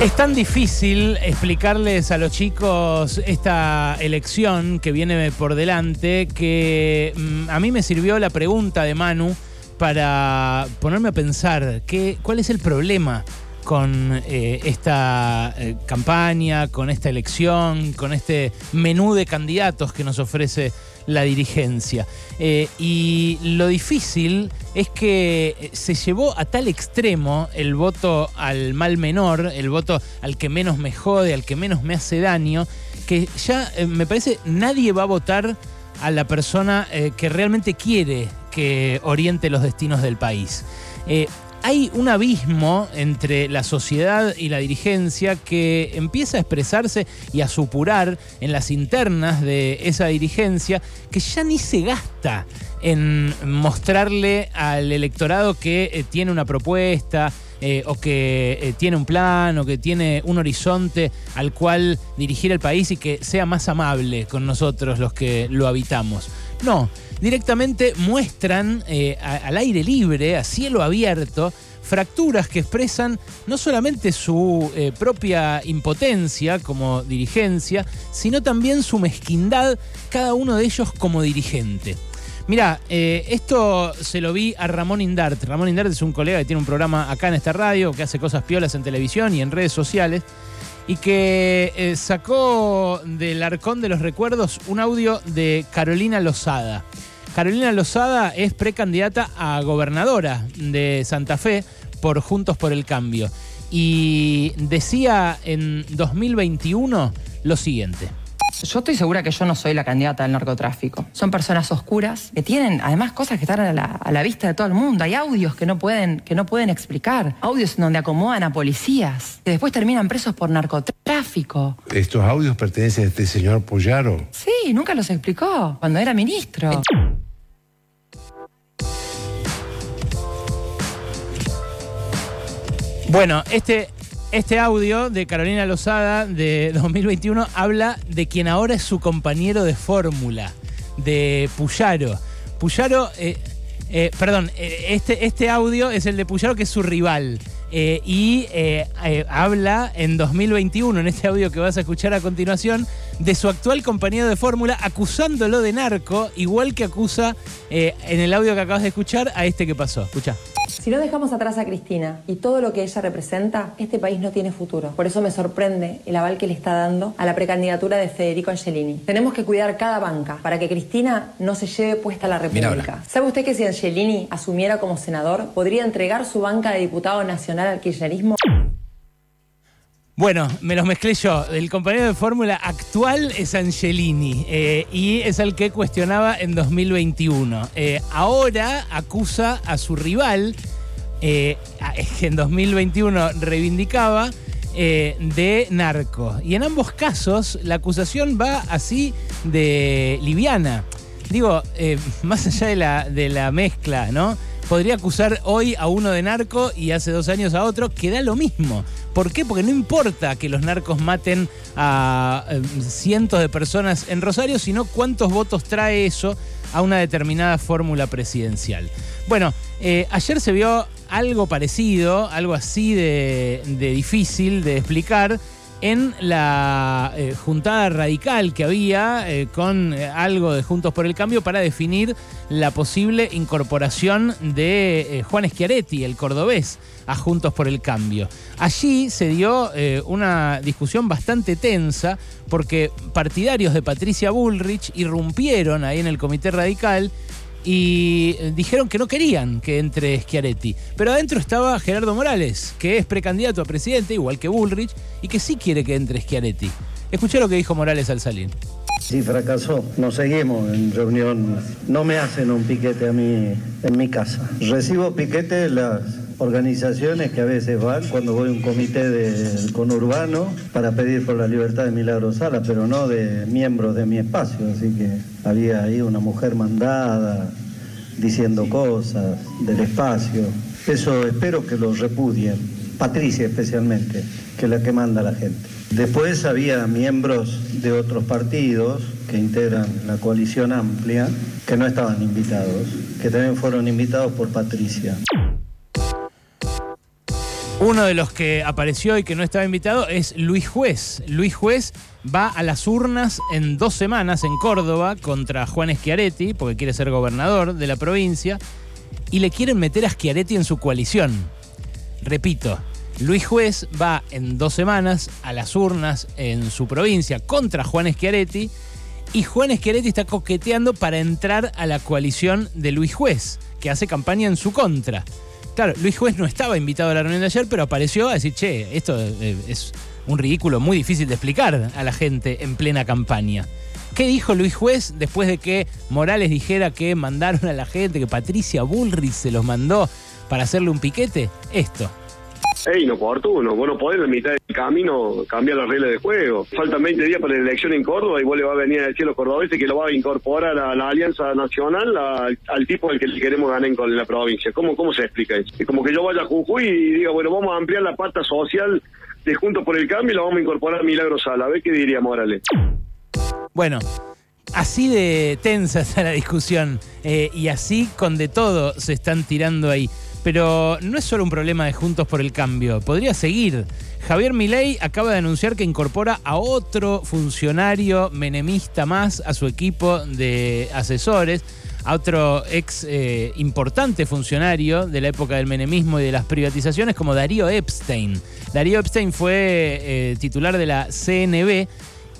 Es tan difícil explicarles a los chicos esta elección que viene por delante que mm, a mí me sirvió la pregunta de Manu para ponerme a pensar qué, cuál es el problema con eh, esta eh, campaña, con esta elección, con este menú de candidatos que nos ofrece la dirigencia. Eh, y lo difícil es que se llevó a tal extremo el voto al mal menor, el voto al que menos me jode, al que menos me hace daño, que ya me parece nadie va a votar a la persona que realmente quiere que oriente los destinos del país hay un abismo entre la sociedad y la dirigencia que empieza a expresarse y a supurar en las internas de esa dirigencia que ya ni se gasta en mostrarle al electorado que eh, tiene una propuesta, eh, o que eh, tiene un plan o que tiene un horizonte al cual dirigir el país y que sea más amable con nosotros los que lo habitamos. No, directamente muestran eh, al aire libre, a cielo abierto, fracturas que expresan no solamente su propia impotencia como dirigencia, sino también su mezquindad, cada uno de ellos como dirigente. Mira, eh, esto se lo vi a Ramón Indart. Ramón Indart es un colega que tiene un programa acá en esta radio, que hace cosas piolas en televisión y en redes sociales, y que eh, sacó del Arcón de los Recuerdos un audio de Carolina Lozada. Carolina Lozada es precandidata a gobernadora de Santa Fe por Juntos por el Cambio. Y decía en 2021 lo siguiente. Yo estoy segura que yo no soy la candidata del narcotráfico. Son personas oscuras que tienen además cosas que están a la, vista de todo el mundo. Hay audios que no, pueden, que no pueden explicar. Audios en donde acomodan a policías, que después terminan presos por narcotráfico. ¿Estos audios pertenecen a este señor Pollaro? Sí, nunca los explicó cuando era ministro. Bueno, este este audio de Carolina Lozada de 2021 habla de quien ahora es su compañero de fórmula, de Puyaro. Puyaro, eh, eh, perdón, eh, este, este audio es el de Puyaro que es su rival. y habla en 2021, en este audio que vas a escuchar a continuación, de su actual compañero de fórmula, acusándolo de narco, igual que acusa en el audio que acabas de escuchar a este que pasó. Escucha. Si no dejamos atrás a Cristina y todo lo que ella representa, este país no tiene futuro. Por eso me sorprende el aval que le está dando a la precandidatura de Federico Angelini. Tenemos que cuidar cada banca para que Cristina no se lleve puesta la República. ¿Sabe usted que si Angelini asumiera como senador, podría entregar su banca de diputado nacional al kirchnerismo? Bueno, me los mezclé yo. El compañero de fórmula actual es Angelini eh, y es el que cuestionaba en 2021. Eh, ahora acusa a su rival, eh, que en 2021 reivindicaba, de narco. Y en ambos casos la acusación va así de liviana. Digo, más allá de la, de la mezcla, ¿no? Podría acusar hoy a uno de narco y hace dos años a otro, que da lo mismo. ¿Por qué? Porque no importa que los narcos maten a eh, cientos de personas en Rosario, sino cuántos votos trae eso a una determinada fórmula presidencial. Bueno, eh, ayer se vio algo parecido, algo así de difícil de explicar en la eh, juntada radical que había eh, con eh, algo de Juntos por el Cambio para definir la posible incorporación de Juan Schiaretti, el cordobés, a Juntos por el Cambio. Allí se dio una discusión bastante tensa porque partidarios de Patricia Bullrich irrumpieron ahí en el Comité Radical y dijeron que no querían que entre Schiaretti. Pero adentro estaba Gerardo Morales, que es precandidato a presidente, igual que Bullrich, y que sí quiere que entre Schiaretti. Escuché lo que dijo Morales al salir. Sí, fracasó. Nos seguimos en reunión. No me hacen un piquete a mí en mi casa. Recibo piquete las organizaciones que a veces van cuando voy a un comité de conurbano para pedir por la libertad de Milagro Sala, pero no de miembros de mi espacio. Así que había ahí una mujer mandada diciendo cosas del espacio. Eso espero que lo repudien. Patricia especialmente, que es la que manda a la gente. Después había miembros de otros partidos que integran la coalición amplia que no estaban invitados, que también fueron invitados por Patricia. Uno de los que apareció y que no estaba invitado es Luis Juez. Luis Juez va a las urnas en dos semanas en Córdoba contra Juan Schiaretti, porque quiere ser gobernador de la provincia, y le quieren meter a Schiaretti en su coalición. Repito, Luis Juez va en dos semanas a las urnas en su provincia contra Juan Schiaretti, y Juan Schiaretti está coqueteando para entrar a la coalición de Luis Juez, que hace campaña en su contra. Claro, Luis Juez no estaba invitado a la reunión de ayer, pero apareció a decir, che, esto eh, es un ridículo muy difícil de explicar a la gente en plena campaña. ¿Qué dijo Luis Juez después de que Morales dijera que mandaron a la gente, que Patricia Bullrich se los mandó para hacerle un piquete? Esto es inoportuno. Vos no podés en mitad del camino cambiar las reglas de juego. Faltan 20 días para la elección en Córdoba y vos le vas a venir a decir a los cordobeses que lo va a incorporar a la Alianza Nacional al tipo al que le queremos ganar en, la provincia. ¿Cómo, ¿Cómo se explica eso? Es como que yo vaya a Jujuy y diga, bueno, vamos a ampliar la pata social de Juntos por el Cambio y la vamos a incorporar a Milagro Sala. A ver qué diría Morales. Bueno, así de tensa está la discusión eh, y así con de todo se están tirando ahí. Pero no es solo un problema de Juntos por el Cambio, podría seguir. Javier Milei acaba de anunciar que incorpora a otro funcionario menemista más a su equipo de asesores, a otro ex eh, importante funcionario de la época del menemismo y de las privatizaciones como Darío Epstein. Darío Epstein fue eh, titular de la CNB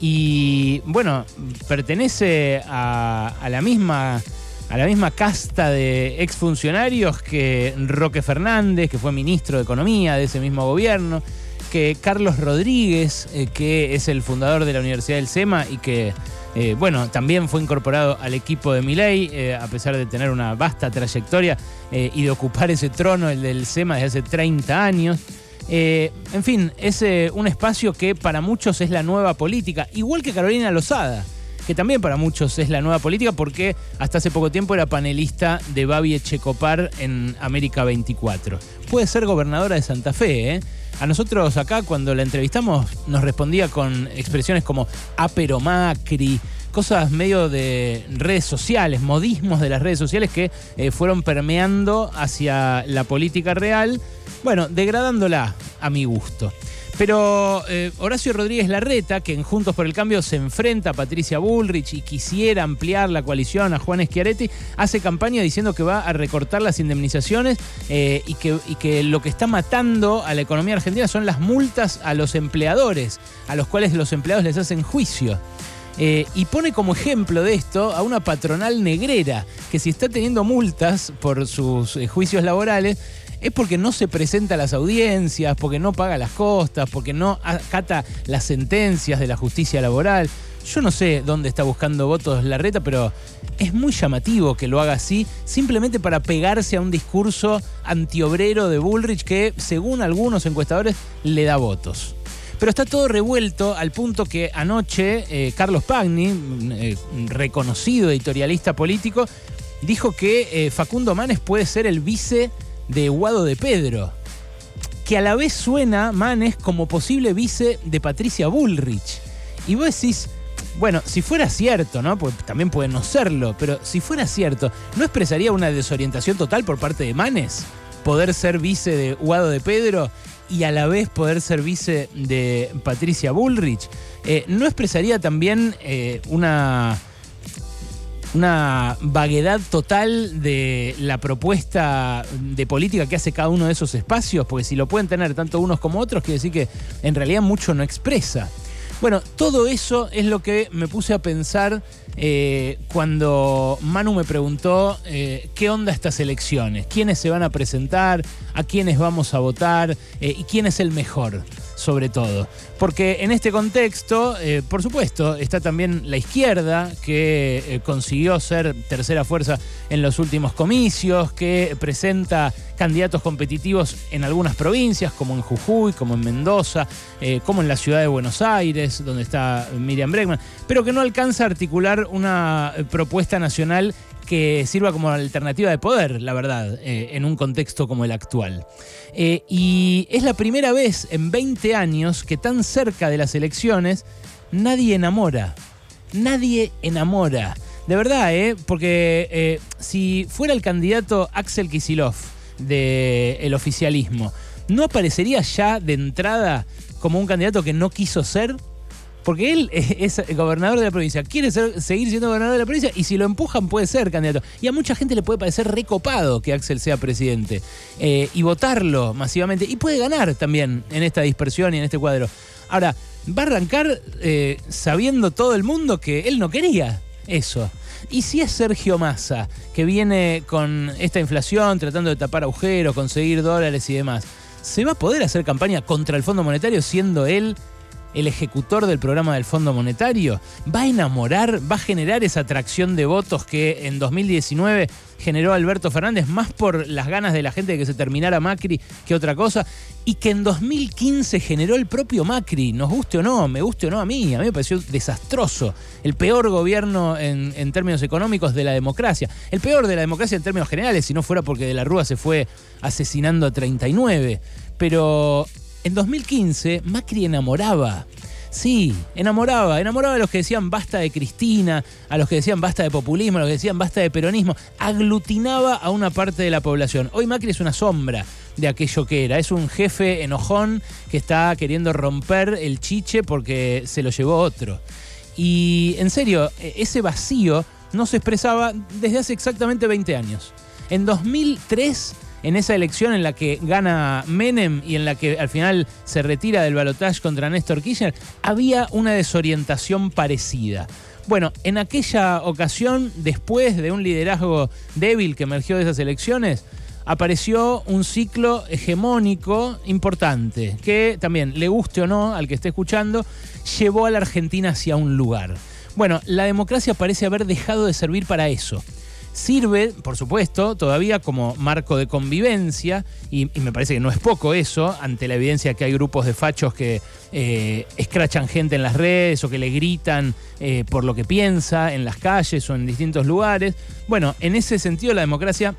y bueno, pertenece a, a la misma a la misma casta de exfuncionarios que Roque Fernández, que fue ministro de Economía de ese mismo gobierno, que Carlos Rodríguez, eh, que es el fundador de la Universidad del SEMA y que, eh, bueno, también fue incorporado al equipo de Miley, eh, a pesar de tener una vasta trayectoria y de ocupar ese trono, el del SEMA, desde hace 30 años. en fin, es un espacio que para muchos es la nueva política, igual que Carolina Lozada que también para muchos es la nueva política porque hasta hace poco tiempo era panelista de Babi Echecopar en América 24. Puede ser gobernadora de Santa Fe, ¿eh? A nosotros acá cuando la entrevistamos nos respondía con expresiones como apero macri, cosas medio de redes sociales, modismos de las redes sociales que eh, fueron permeando hacia la política real, bueno, degradándola a mi gusto. Pero eh, Horacio Rodríguez Larreta, que en Juntos por el Cambio se enfrenta a Patricia Bullrich y quisiera ampliar la coalición a Juan Schiaretti, hace campaña diciendo que va a recortar las indemnizaciones eh, y, que, lo que está matando a la economía argentina son las multas a los empleadores, a los cuales los empleados les hacen juicio. Eh, y pone como ejemplo de esto a una patronal negrera que si está teniendo multas por sus juicios laborales, es porque no se presenta a las audiencias, porque no paga las costas, porque no acata las sentencias de la justicia laboral. Yo no sé dónde está buscando votos la reta, pero es muy llamativo que lo haga así, simplemente para pegarse a un discurso antiobrero de Bullrich que, según algunos encuestadores, le da votos. Pero está todo revuelto al punto que anoche eh, Carlos Pagni, eh, reconocido editorialista político, dijo que eh, Facundo Manes puede ser el vice de Guado de Pedro, que a la vez suena, Manes, como posible vice de Patricia Bullrich. Y vos decís, bueno, si fuera cierto, ¿no? Pues también puede no serlo, pero si fuera cierto, ¿no expresaría una desorientación total por parte de Manes? Poder ser vice de Guado de Pedro y a la vez poder ser vice de Patricia Bullrich. Eh, ¿No expresaría también eh, una una vaguedad total de la propuesta de política que hace cada uno de esos espacios, porque si lo pueden tener tanto unos como otros, quiere decir que en realidad mucho no expresa. Bueno, todo eso es lo que me puse a pensar eh, cuando Manu me preguntó eh, qué onda estas elecciones, quiénes se van a presentar, a quiénes vamos a votar eh, y quién es el mejor sobre todo. Porque en este contexto, eh, por supuesto, está también la izquierda, que eh, consiguió ser tercera fuerza en los últimos comicios, que presenta candidatos competitivos en algunas provincias, como en Jujuy, como en Mendoza, eh, como en la ciudad de Buenos Aires, donde está Miriam Bregman, pero que no alcanza a articular una propuesta nacional que sirva como alternativa de poder, la verdad, eh, en un contexto como el actual. Eh, y es la primera vez en 20 años que tan cerca de las elecciones nadie enamora. Nadie enamora. De verdad, ¿eh? Porque si fuera el candidato Axel Kisilov del oficialismo, ¿no aparecería ya de entrada como un candidato que no quiso ser? Porque él es gobernador de la provincia, quiere seguir siendo gobernador de la provincia y si lo empujan puede ser candidato. Y a mucha gente le puede parecer recopado que Axel sea presidente eh, y votarlo masivamente. Y puede ganar también en esta dispersión y en este cuadro. Ahora, va a arrancar eh, sabiendo todo el mundo que él no quería eso. Y si es Sergio Massa, que viene con esta inflación, tratando de tapar agujeros, conseguir dólares y demás, ¿se va a poder hacer campaña contra el Fondo Monetario siendo él el ejecutor del programa del Fondo Monetario? ¿Va a enamorar, va a generar esa atracción de votos que en 2019 generó Alberto Fernández, más por las ganas de la gente de que se terminara Macri que otra cosa? Y que en 2015 generó el propio Macri, nos guste o no, me guste o no a mí, a mí me pareció desastroso, el peor gobierno en, en términos económicos de la democracia, el peor de la democracia en términos generales, si no fuera porque de la Rúa se fue asesinando a 39. Pero en 2015 Macri enamoraba. Sí, enamoraba, enamoraba a los que decían basta de Cristina, a los que decían basta de populismo, a los que decían basta de peronismo, aglutinaba a una parte de la población. Hoy Macri es una sombra de aquello que era, es un jefe enojón que está queriendo romper el chiche porque se lo llevó otro. Y en serio, e-, ese vacío no se expresaba desde hace exactamente 20 años. En 2003 en esa elección en la que gana Menem y en la que al final se retira del balotaje contra Néstor Kirchner, había una desorientación parecida. Bueno, en aquella ocasión, después de un liderazgo débil que emergió de esas elecciones, apareció un ciclo hegemónico importante, que también, le guste o no al que esté escuchando, llevó a la Argentina hacia un lugar. Bueno, la democracia parece haber dejado de servir para eso sirve, por supuesto, todavía como marco de convivencia, y, me parece que no es poco eso, ante la evidencia que hay grupos de fachos que eh, escrachan gente en las redes o que le gritan eh, por lo que piensa en las calles o en distintos lugares. Bueno, en ese sentido la democracia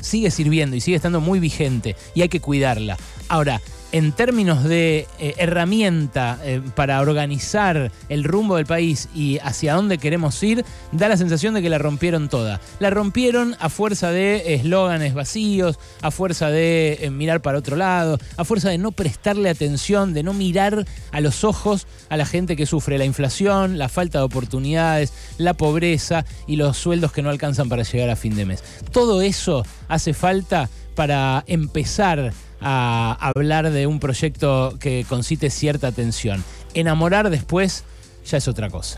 sigue sirviendo y sigue estando muy vigente y hay que cuidarla. Ahora, en términos de eh, herramienta eh, para organizar el rumbo del país y hacia dónde queremos ir, da la sensación de que la rompieron toda. La rompieron a fuerza de eslóganes vacíos, a fuerza de eh, mirar para otro lado, a fuerza de no prestarle atención, de no mirar a los ojos a la gente que sufre la inflación, la falta de oportunidades, la pobreza y los sueldos que no alcanzan para llegar a fin de mes. Todo eso hace falta para empezar a hablar de un proyecto que concite cierta atención. Enamorar después ya es otra cosa.